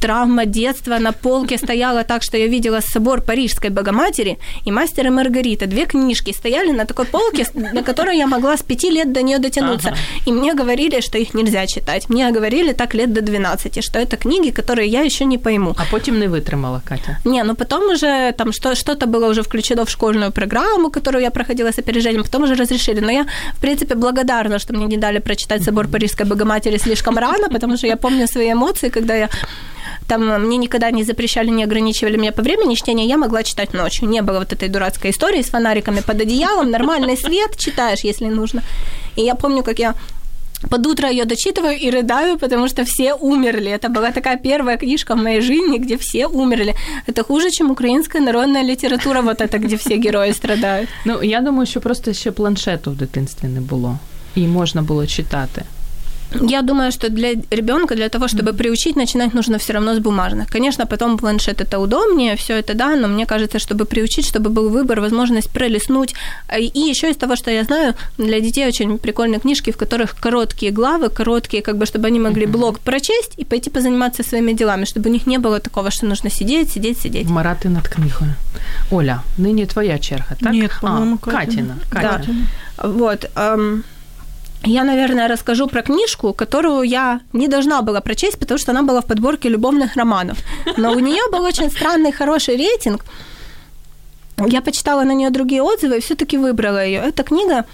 травма детства. На полке стояла так, что я видела собор Парижской Богоматери и Мастер и Маргарита. Две книжки стояли на такой полке, на которой я могла с пяти лет до нее дотянуться. Ага. И мне говорили, что их нельзя читать. Мне говорили так лет до 12, что это книги, которые я еще не пойму. А потом не вытримала, Катя? Не, ну потом уже там что, что-то было уже включено в школьную программу, которую я проходила с опережением, потом уже разрешили. Но я, в принципе, благодарна, что мне не дали прочитать «Собор Парижской Богоматери» слишком рано, потому что я помню свои эмоции, когда я там мне никогда не запрещали, не ограничивали меня по времени чтения, я могла читать ночью. Не было вот этой дурацкой истории с фонариками под одеялом, нормальный свет, читаешь, если нужно. И я помню, как я под утро ее дочитываю и рыдаю, потому что все умерли. Это была такая первая книжка в моей жизни, где все умерли. Это хуже, чем українська народна література, вот это, где все герої страдають. Ну, я думаю, що просто ще планшету в дитинстві не було. І можна було читати. Я думаю, что для ребенка, для того, чтобы приучить, начинать нужно все равно с бумажных. Конечно, потом планшет это удобнее, все это да, но мне кажется, чтобы приучить, чтобы был выбор, возможность пролистнуть. И еще из того, что я знаю, для детей очень прикольные книжки, в которых короткие главы, короткие, как бы, чтобы они могли блок прочесть и пойти позаниматься своими делами, чтобы у них не было такого, что нужно сидеть, сидеть, сидеть. Марати над книгою. Оля, нині твоя черга, так? Нет, по-моему, а, Катина. Катина. Да. Вот. Эм, я, наверное, расскажу про книжку, которую я не должна была прочесть, потому что она была в подборке любовных романов. Но у нее был очень странный, хороший рейтинг. Я почитала на нее другие отзывы и все-таки выбрала ее. Эта книга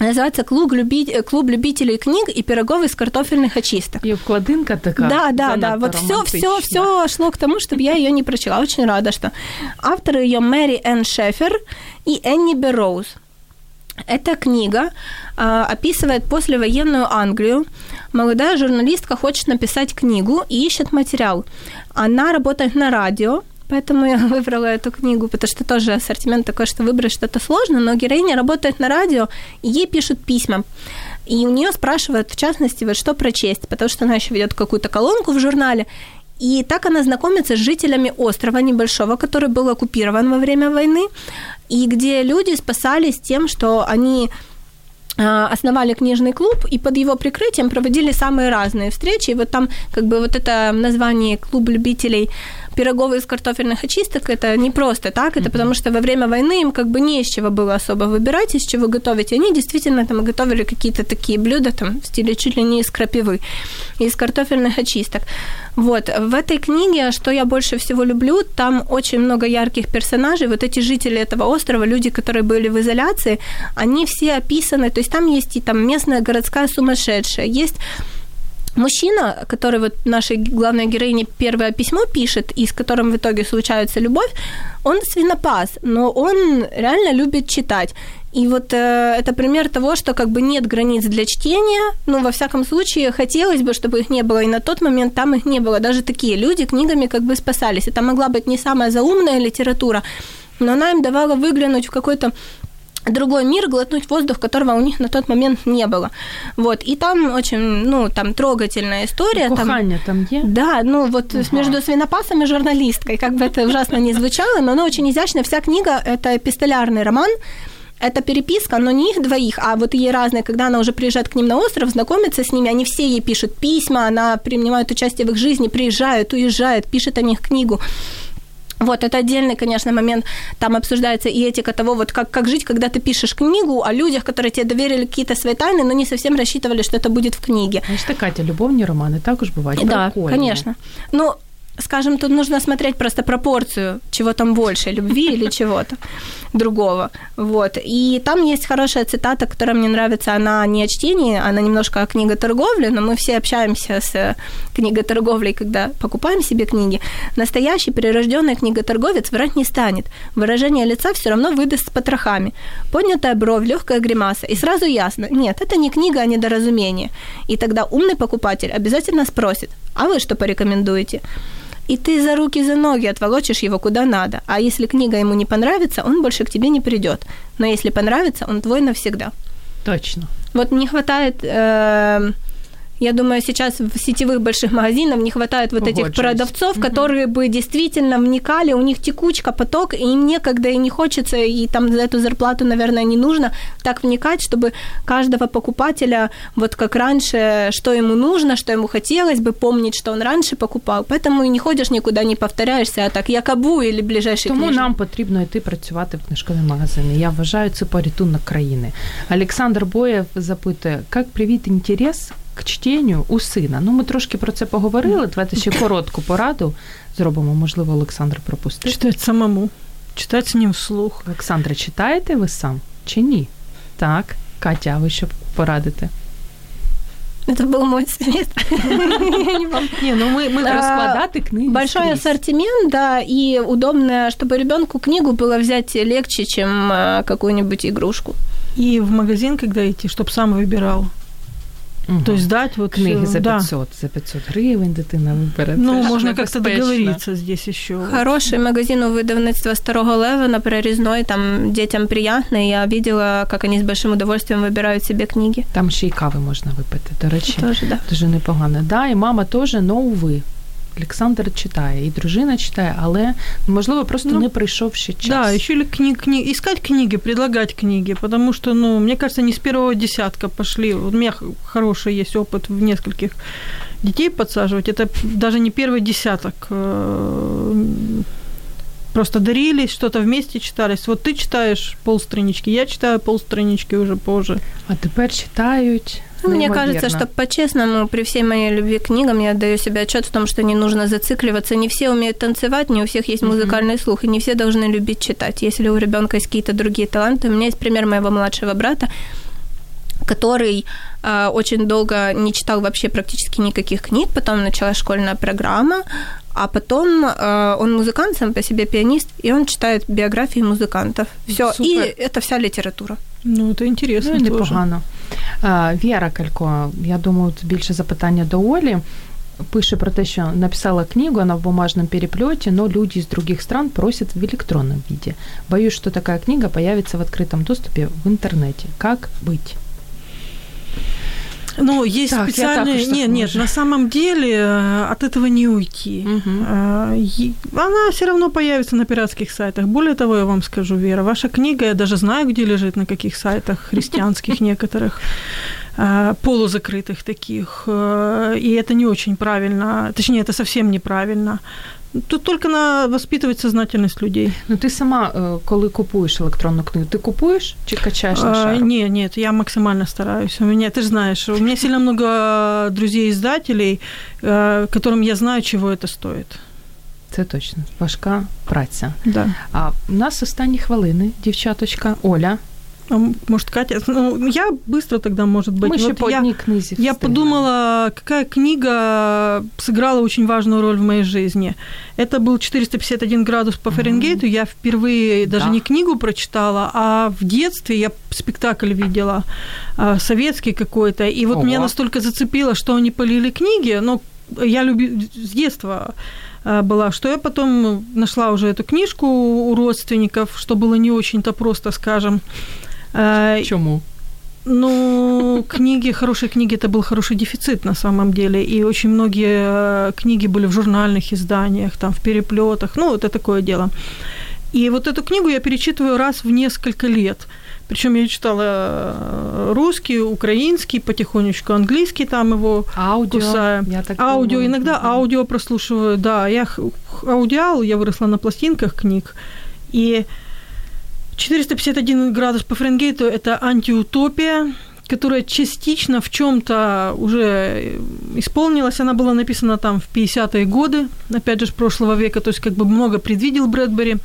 Называется клуб, люби... клуб любителей книг и пирогов из картофельных очисток. И вкладинка такая. Да, да, да. Вот все, все, все шло к тому, чтобы я ее не прочла. Очень рада, что авторы ее Мэри Энн Шефер и Энни Берроуз. Эта книга э, описывает послевоенную Англию. Молодая журналистка хочет написать книгу и ищет материал. Она работает на радио, поэтому я выбрала эту книгу, потому что тоже ассортимент такой, что выбрать что-то сложно, но героиня работает на радио, и ей пишут письма. И у нее спрашивают, в частности, вот что прочесть, потому что она еще ведет какую-то колонку в журнале, и так она знакомится с жителями острова небольшого, который был оккупирован во время войны, и где люди спасались тем, что они а, основали книжный клуб и под его прикрытием проводили самые разные встречи. И вот там как бы вот это название клуб любителей пирогов из картофельных очисток это не просто так, это mm-hmm. потому что во время войны им как бы не из чего было особо выбирать, из чего готовить. Они действительно там готовили какие-то такие блюда там в стиле чуть ли не из крапивы, из картофельных очисток. Вот. В этой книге, что я больше всего люблю, там очень много ярких персонажей. Вот эти жители этого острова, люди, которые были в изоляции, они все описаны. То есть там есть и там местная городская сумасшедшая, есть мужчина, который вот нашей главной героине первое письмо пишет, и с которым в итоге случается любовь, он свинопас, но он реально любит читать. И вот э, это пример того, что как бы нет границ для чтения, но во всяком случае хотелось бы, чтобы их не было, и на тот момент там их не было. Даже такие люди книгами как бы спасались. Это могла быть не самая заумная литература, но она им давала выглянуть в какой-то другой мир, глотнуть воздух, которого у них на тот момент не было. Вот, и там очень, ну, там трогательная история. Кухання там, там есть? Да, ну, вот ага. между свинопасом и журналисткой, как бы это ужасно не звучало, но она очень изящная. Вся книга – это эпистолярный роман, это переписка, но не их двоих, а вот ей разные, когда она уже приезжает к ним на остров, знакомится с ними, они все ей пишут письма, она принимает участие в их жизни, приезжает, уезжает, пишет о них книгу. Вот, это отдельный, конечно, момент. Там обсуждается и этика того, вот как, как жить, когда ты пишешь книгу о людях, которые тебе доверили какие-то свои тайны, но не совсем рассчитывали, что это будет в книге. Значит, Катя, любовные романы також бывают Да, конечно. Ну, скажем, тут нужно смотреть просто пропорцию, чего там больше, любви или чего-то другого. Вот. И там есть хорошая цитата, которая мне нравится. Она не о чтении, она немножко о книготорговле, но мы все общаемся с книготорговлей, когда покупаем себе книги. Настоящий прирожденный книготорговец врать не станет. Выражение лица все равно выдаст с потрохами. Поднятая бровь, легкая гримаса. И сразу ясно, нет, это не книга, а недоразумение. И тогда умный покупатель обязательно спросит, а вы что порекомендуете? И ты за руки, за ноги отволочишь его куда надо. А если книга ему не понравится, он больше к тебе не придет. Но если понравится, он твой навсегда. Точно. Вот не хватает э, я думаю, сейчас в сетевых больших магазинах не хватает вот этих продавцов, угу. которые бы действительно вникали, у них текучка, поток, и им некогда и не хочется, и там за эту зарплату, наверное, не нужно так вникать, чтобы каждого покупателя, вот как раньше, что ему нужно, что ему хотелось бы, помнить, что он раньше покупал. Поэтому и не ходишь никуда, не повторяешься, а так якобу или ближайший Тому книжний. нам потрібно йти працювати в книжкові магазини. Я вважаю, це порятунок країни. Олександр Боєв запитує, як привіт інтерес к чтенню у сина. Ну, ми трошки про це поговорили. Давайте ще коротку пораду зробимо. Можливо, Олександр пропустив. Читати самому, читати не вслух. Олександре, читаєте ви сам чи ні? Так, Катя, а ви що порадите? Это был мой совет. Не, ну мы, мы раскладаты книги. Большой ассортимент, да, и удобно, чтобы ребенку книгу было взять легче, чем какую-нибудь игрушку. И в магазин, когда идти, чтобы сам выбирал. Угу. То есть дать вот книги за 500, да. за 500 гривень дитина вибере. Ну, можна как-то договоритися здесь еще. Хороший магазин у видавництва Старого Лева на Прорезной, там детям приятно, я видела, как они с большим удовольствием выбирают себе книги. Там ще й кави можна випити, до речі. Тоже, да. Дуже непогано. Да, і мама теж, но уви. Олександр читає, і дружина читає, але можливо просто ну, не прийшов ще час. Да, еще кни, кни, искать книги, предлагать книги, потому что, ну, мне кажется, не с первого десятка пошли. У меня хороший есть опыт в нескольких детей подсаживать. Это даже не первый десяток. Э, просто дарились, что-то вместе читались. Вот ты читаешь полстранички, я читаю полстранички уже позже. А теперь читают ну, мне кажется, что по-честному, при всей моей любви к книгам, я отдаю себе отчет в том, что не нужно зацикливаться. Не все умеют танцевать, не у всех есть музыкальный mm-hmm. слух, и не все должны любить читать. Если у ребенка есть какие-то другие таланты, у меня есть пример моего младшего брата, который э, очень долго не читал вообще практически никаких книг, потом началась школьная программа, а потом э, он музыкант, сам по себе пианист, и он читает биографии музыкантов. Все, и это вся литература. Ну, це інтересно. Ну, непогано. Віра Калько, я думаю, більше запитання до Олі. Пише про те, що написала книгу, она в бумажном переплете, но люди из других стран просят в электронном виде. Боюсь, что такая книга появится в открытом доступе в интернете. Как быть? Ну, есть так, специальные... Нет, нет, на самом деле э, от этого не уйти. Угу. Она все равно появится на пиратских сайтах. Более того, я вам скажу, Вера, ваша книга, я даже знаю, где лежит, на каких сайтах христианских некоторых э, полузакрытых таких. И это не очень правильно. Точнее, это совсем неправильно. Тут тільки на воспитувати сознательність людей. Ну ти сама, коли купуєш електронну книгу, ти купуєш чи качаєш на шару? Ні, ні, я максимально стараюсь. У меня, ты же знаешь, у меня сильно много друзей-издателей, которым я знаю, чего это стоит. Це точно. Важка праця. Да. А у нас останні хвилини, дівчаточка Оля. А может, Катя? Ну, я быстро тогда, может быть. Мы вот я, Я подумала, какая книга сыграла очень важную роль в моей жизни. Это был 451 градус по Фаренгейту. Mm-hmm. Я впервые даже да. не книгу прочитала, а в детстве я спектакль видела, а, советский какой-то. И вот Ого. меня настолько зацепило, что они полили книги. Но я люблю с детства а, была, что я потом нашла уже эту книжку у родственников, что было не очень-то просто, скажем. Э, Чему? Ну, книги, хорошие книги, это был хороший дефицит на самом деле. И очень многие э, книги были в журнальных изданиях, там, в переплетах. Ну, это такое дело. И вот эту книгу я перечитываю раз в несколько лет. Причем я читала э, русский, украинский, потихонечку английский там его аудио. кусаю. Я так аудио, думаю. иногда аудио прослушиваю, да. Я аудиал, я выросла на пластинках книг. И 451 градус по Фаренгейту – это антиутопия, которая частично в чем-то уже исполнилась. Она была написана там в 50-е годы, опять же, прошлого века, то есть как бы много предвидел Брэдбери.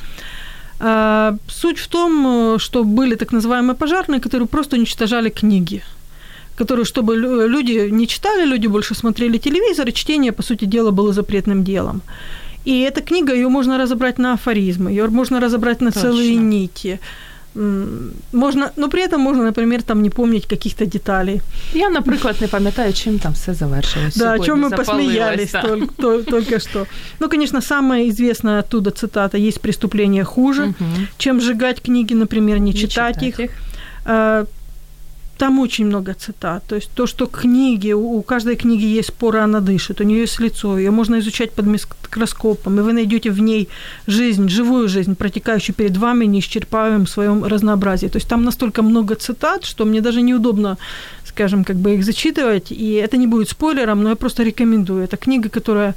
А, суть в том, что были так называемые пожарные, которые просто уничтожали книги которые, чтобы люди не читали, люди больше смотрели телевизор, и чтение, по сути дела, было запретным делом. И эта книга, ее можно разобрать на афоризмы, ее можно разобрать на Точно. целые нити. Можно, но при этом можно, например, там не помнить каких-то деталей. Я, наприклад, не пам'ятаю, чим там все завершилось. Да, о чем мы посмеялись только, только, только что. Ну, конечно, самая известная оттуда цитата «Есть преступление хуже, угу. чем сжигать книги, например, не, не читать, читать их». их. Там очень много цитат. То есть то, что книги, у каждой книги есть пора, она дышит, у нее есть лицо, ее можно изучать под микроскопом, и вы найдете в ней жизнь, живую жизнь, протекающую перед вами, неисчерпаемым в своем разнообразии. То есть там настолько много цитат, что мне даже неудобно, скажем, как бы их зачитывать, и это не будет спойлером, но я просто рекомендую. Это книга, которая...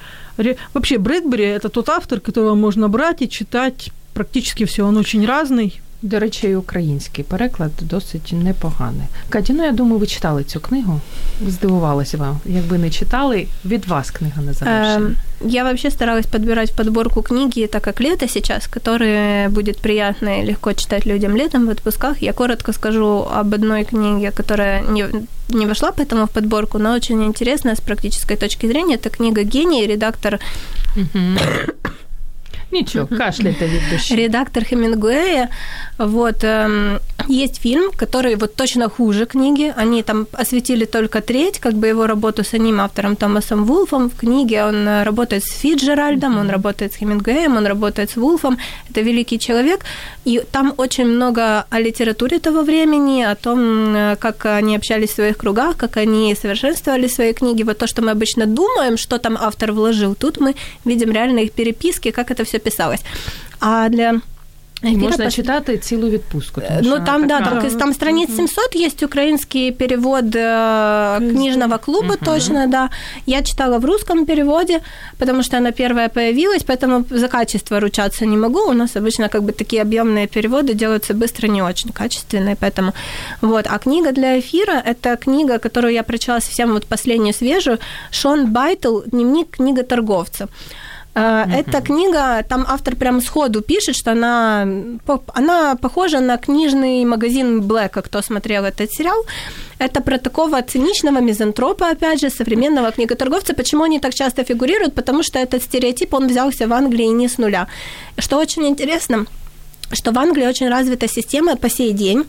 Вообще, Брэдбери – это тот автор, которого можно брать и читать практически все. Он очень разный, до речі, і український переклад досить непоганий. Катя, ну я думаю, ви читали цю книгу. Здивувалася вам. Якби не читали, від вас книга не завершена. Я вообще старалась подбирать в подборку книги, так как лето сейчас, которые будет приятно и легко читать людям летом в отпусках. Я коротко скажу об одной книге, которая не, не вошла поэтому в подборку, но очень интересная с практической точки зрения. Это книга «Гений», редактор Ничего, кашляйте від душі. Редактор Хемінгуея. Вот, Есть фильм, который вот точно хуже книги. Они там осветили только треть, как бы его работу с одним автором Томасом Вулфом. В книге он э, работает с Фиджеральдом, он работает с Хемингуэем, он работает с Вулфом. Это великий человек. И там очень много о литературе того времени, о том, э, как они общались в своих кругах, как они совершенствовали свои книги. Вот то, что мы обычно думаем, что там автор вложил, тут мы видим реально их переписки, как это все писалось. А для і можна пос... читати цілу відпустку. Тому ну там да, там, там страниц 700 есть украинский перевод э, книжного клуба uh-huh. точно, да. Я читала в русском переводе, потому что она первая появилась, поэтому за качество ручаться не могу. У нас обычно как бы такие объемные переводы делаются быстро, не очень качественные, поэтому вот. А книга для эфира – это книга, которую я прочла совсем вот последнюю свежую, Шон Байтл «Дневник книга торговца». Mm-hmm. Эта книга, там автор прям сходу пишет, что она, она похожа на книжный магазин Блэка, кто смотрел этот сериал. Это про такого циничного мизантропа, опять же, современного книготорговца. Почему они так часто фигурируют? Потому что этот стереотип, он взялся в Англии не с нуля. Что очень интересно – что в Англии очень развита система по сей день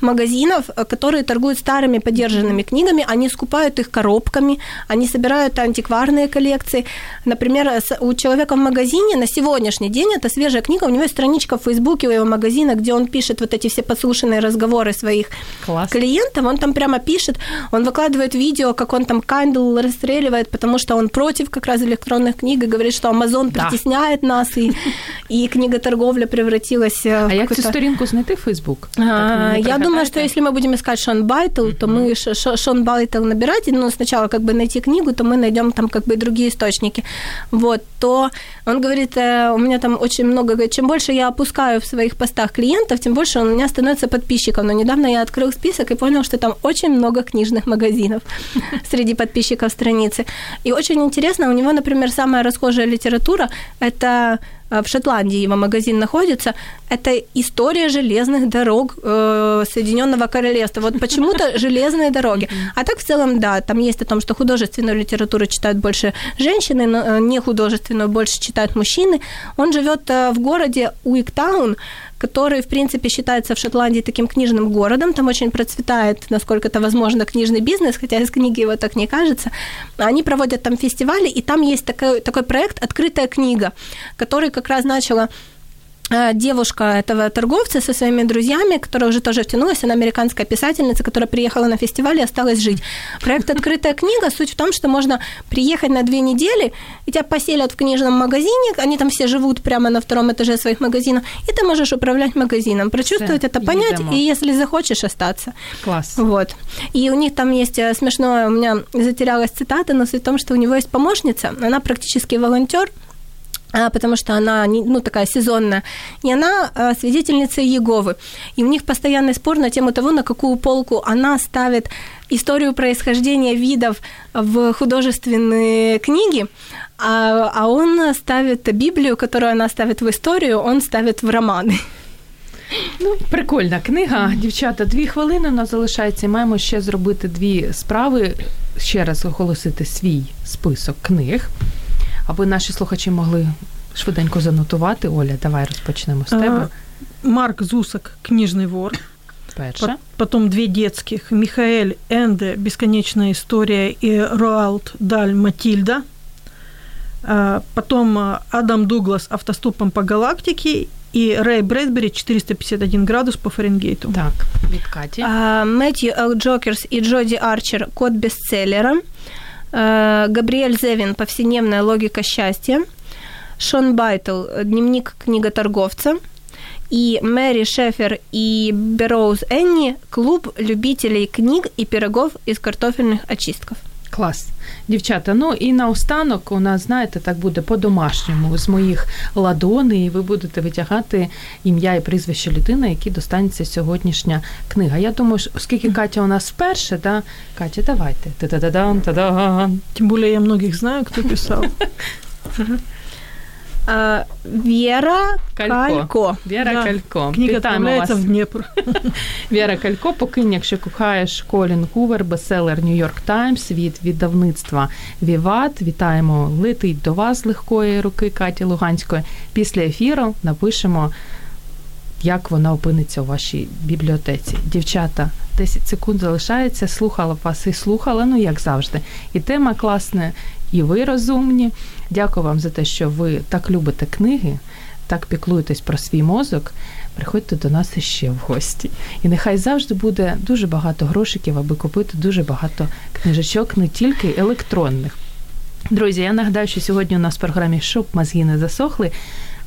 магазинов, э, которые торгуют старыми подержанными книгами, они скупают их коробками, они собирают антикварные коллекции. Например, у человека в магазине на сегодняшний день это свежая книга, у него есть страничка в Фейсбуке у его магазина, где он пишет вот эти все подслушанные разговоры своих Класс. клиентов, он там прямо пишет, он выкладывает видео, как он там Kindle расстреливает, потому что он против как раз электронных книг и говорит, что Amazon да. притесняет нас, и, и книготорговля превратилась есть А як цю сторінку знайти в Фейсбук? Я думаю, что если мы будем искать Шон Байтл, то мы Шон Байтл набирать, ну, сначала как бы найти книгу, то мы найдем там как бы другие источники. Вот, то он говорит, э, у меня там очень много, говорит, чем больше я опускаю в своих постах клиентов, тем больше у меня становится подписчиков. Но недавно я открыл список и понял, что там очень много книжных магазинов среди подписчиков страницы. И очень интересно, у него, например, самая расхожая литература – это Э, в Шотландии его магазин находится, это история железных дорог э, Соединенного Королевства. Вот почему-то железные дороги. А так в целом, да, там есть о том, что художественную литературу читают больше женщины, но э, не художественную больше читают мужчины. Он живет в городе Уиктаун, который, в принципе, считается в Шотландии таким книжным городом. Там очень процветает, насколько это возможно, книжный бизнес, хотя из книги его так не кажется. Они проводят там фестивали, и там есть такой, такой проект «Открытая книга», который как раз начала девушка этого торговца со своими друзьями, которая уже тоже втянулась, она американская писательница, которая приехала на фестиваль и осталась жить. Проект «Открытая книга» суть в том, что можно приехать на две недели, и тебя поселят в книжном магазине, они там все живут прямо на втором этаже своих магазинов, и ты можешь управлять магазином, прочувствовать это, понять, и если захочешь, остаться. Класс. Вот. И у них там есть э, смешное, у меня затерялась цитата, но суть в том, что у него есть помощница, она практически волонтер, потому что она ну, такая сезонная, и она а, свидетельница Еговы. И у них постоянный спор на тему того, на какую полку она ставит историю происхождения видов в художественные книги, а, а он ставит Библию, которую она ставит в историю, он ставит в романи. Ну, прикольна книга. Дівчата, дві хвилини у нас залишається. Маємо ще зробити дві справи. Ще раз оголосити свій список книг аби наші слухачі могли швиденько занотувати. Оля, давай розпочнемо з тебе. Марк Зусак, книжний вор. Перша. Потом две детских. Михаэль Энде, «Бесконечная история» и Роалд Даль Матильда. Потом Адам Дуглас «Автостопом по галактике» и Рэй Брэдбери «451 градус по Фаренгейту». Так, від Каті. Мэтью Л. Джокерс и Джоди Арчер «Код бестселлера». Э, Габриэль Зевин «Повседневная логика счастья», Шон Байтл «Дневник книготорговца», и Мэри Шефер и Бероуз Энни «Клуб любителей книг и пирогов из картофельных очистков». Клас. Дівчата, ну і наостанок у нас, знаєте, так буде по-домашньому з моїх ладони, і ви будете витягати ім'я і прізвище людини, якій достанеться сьогоднішня книга. Я думаю, оскільки Катя у нас вперше, да, Катя, давайте. Та-да-да-дан, та-да. Тим більше я многих знаю, хто писав. А, Вера Калько. Калько. Вера да. Калько. Книга відправляється в Дніпр. Вера Калько, покинь, якщо кохаєш Колін Кувер, бестселер Нью-Йорк Таймс від видавництва Віват. Вітаємо, летить до вас з легкої руки Каті Луганської. Після ефіру напишемо як вона опиниться у вашій бібліотеці. Дівчата, 10 секунд залишається, слухала вас і слухала, ну як завжди. І тема класна, і ви розумні. Дякую вам за те, що ви так любите книги, так піклуєтесь про свій мозок. Приходьте до нас іще в гості. І нехай завжди буде дуже багато грошиків, аби купити дуже багато книжечок, не тільки електронних. Друзі, я нагадаю, що сьогодні у нас в програмі Щоб мозги не засохли.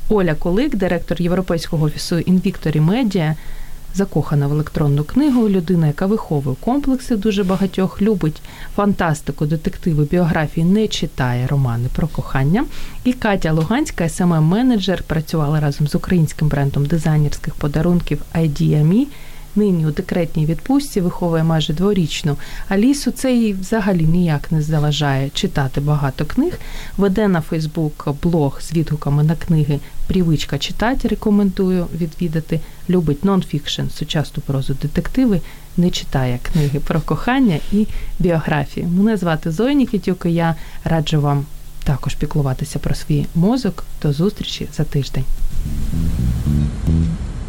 Оля Колик, директор Європейського офісу Invictory Media, закохана в електронну книгу. Людина, яка виховує комплекси дуже багатьох, любить фантастику, детективи, біографії, не читає романи про кохання. І Катя Луганська, см менеджер працювала разом з українським брендом дизайнерських подарунків IDME, нині у декретній відпустці виховує майже дворічну Алісу. Це їй взагалі ніяк не заважає читати багато книг. Веде на Фейсбук блог з відгуками на книги Привичка читати. Рекомендую відвідати. Любить нонфікшн, сучасну прозу детективи. Не читає книги про кохання і біографії. Мене звати Зоя Нікітюк, і Я раджу вам також піклуватися про свій мозок. До зустрічі за тиждень.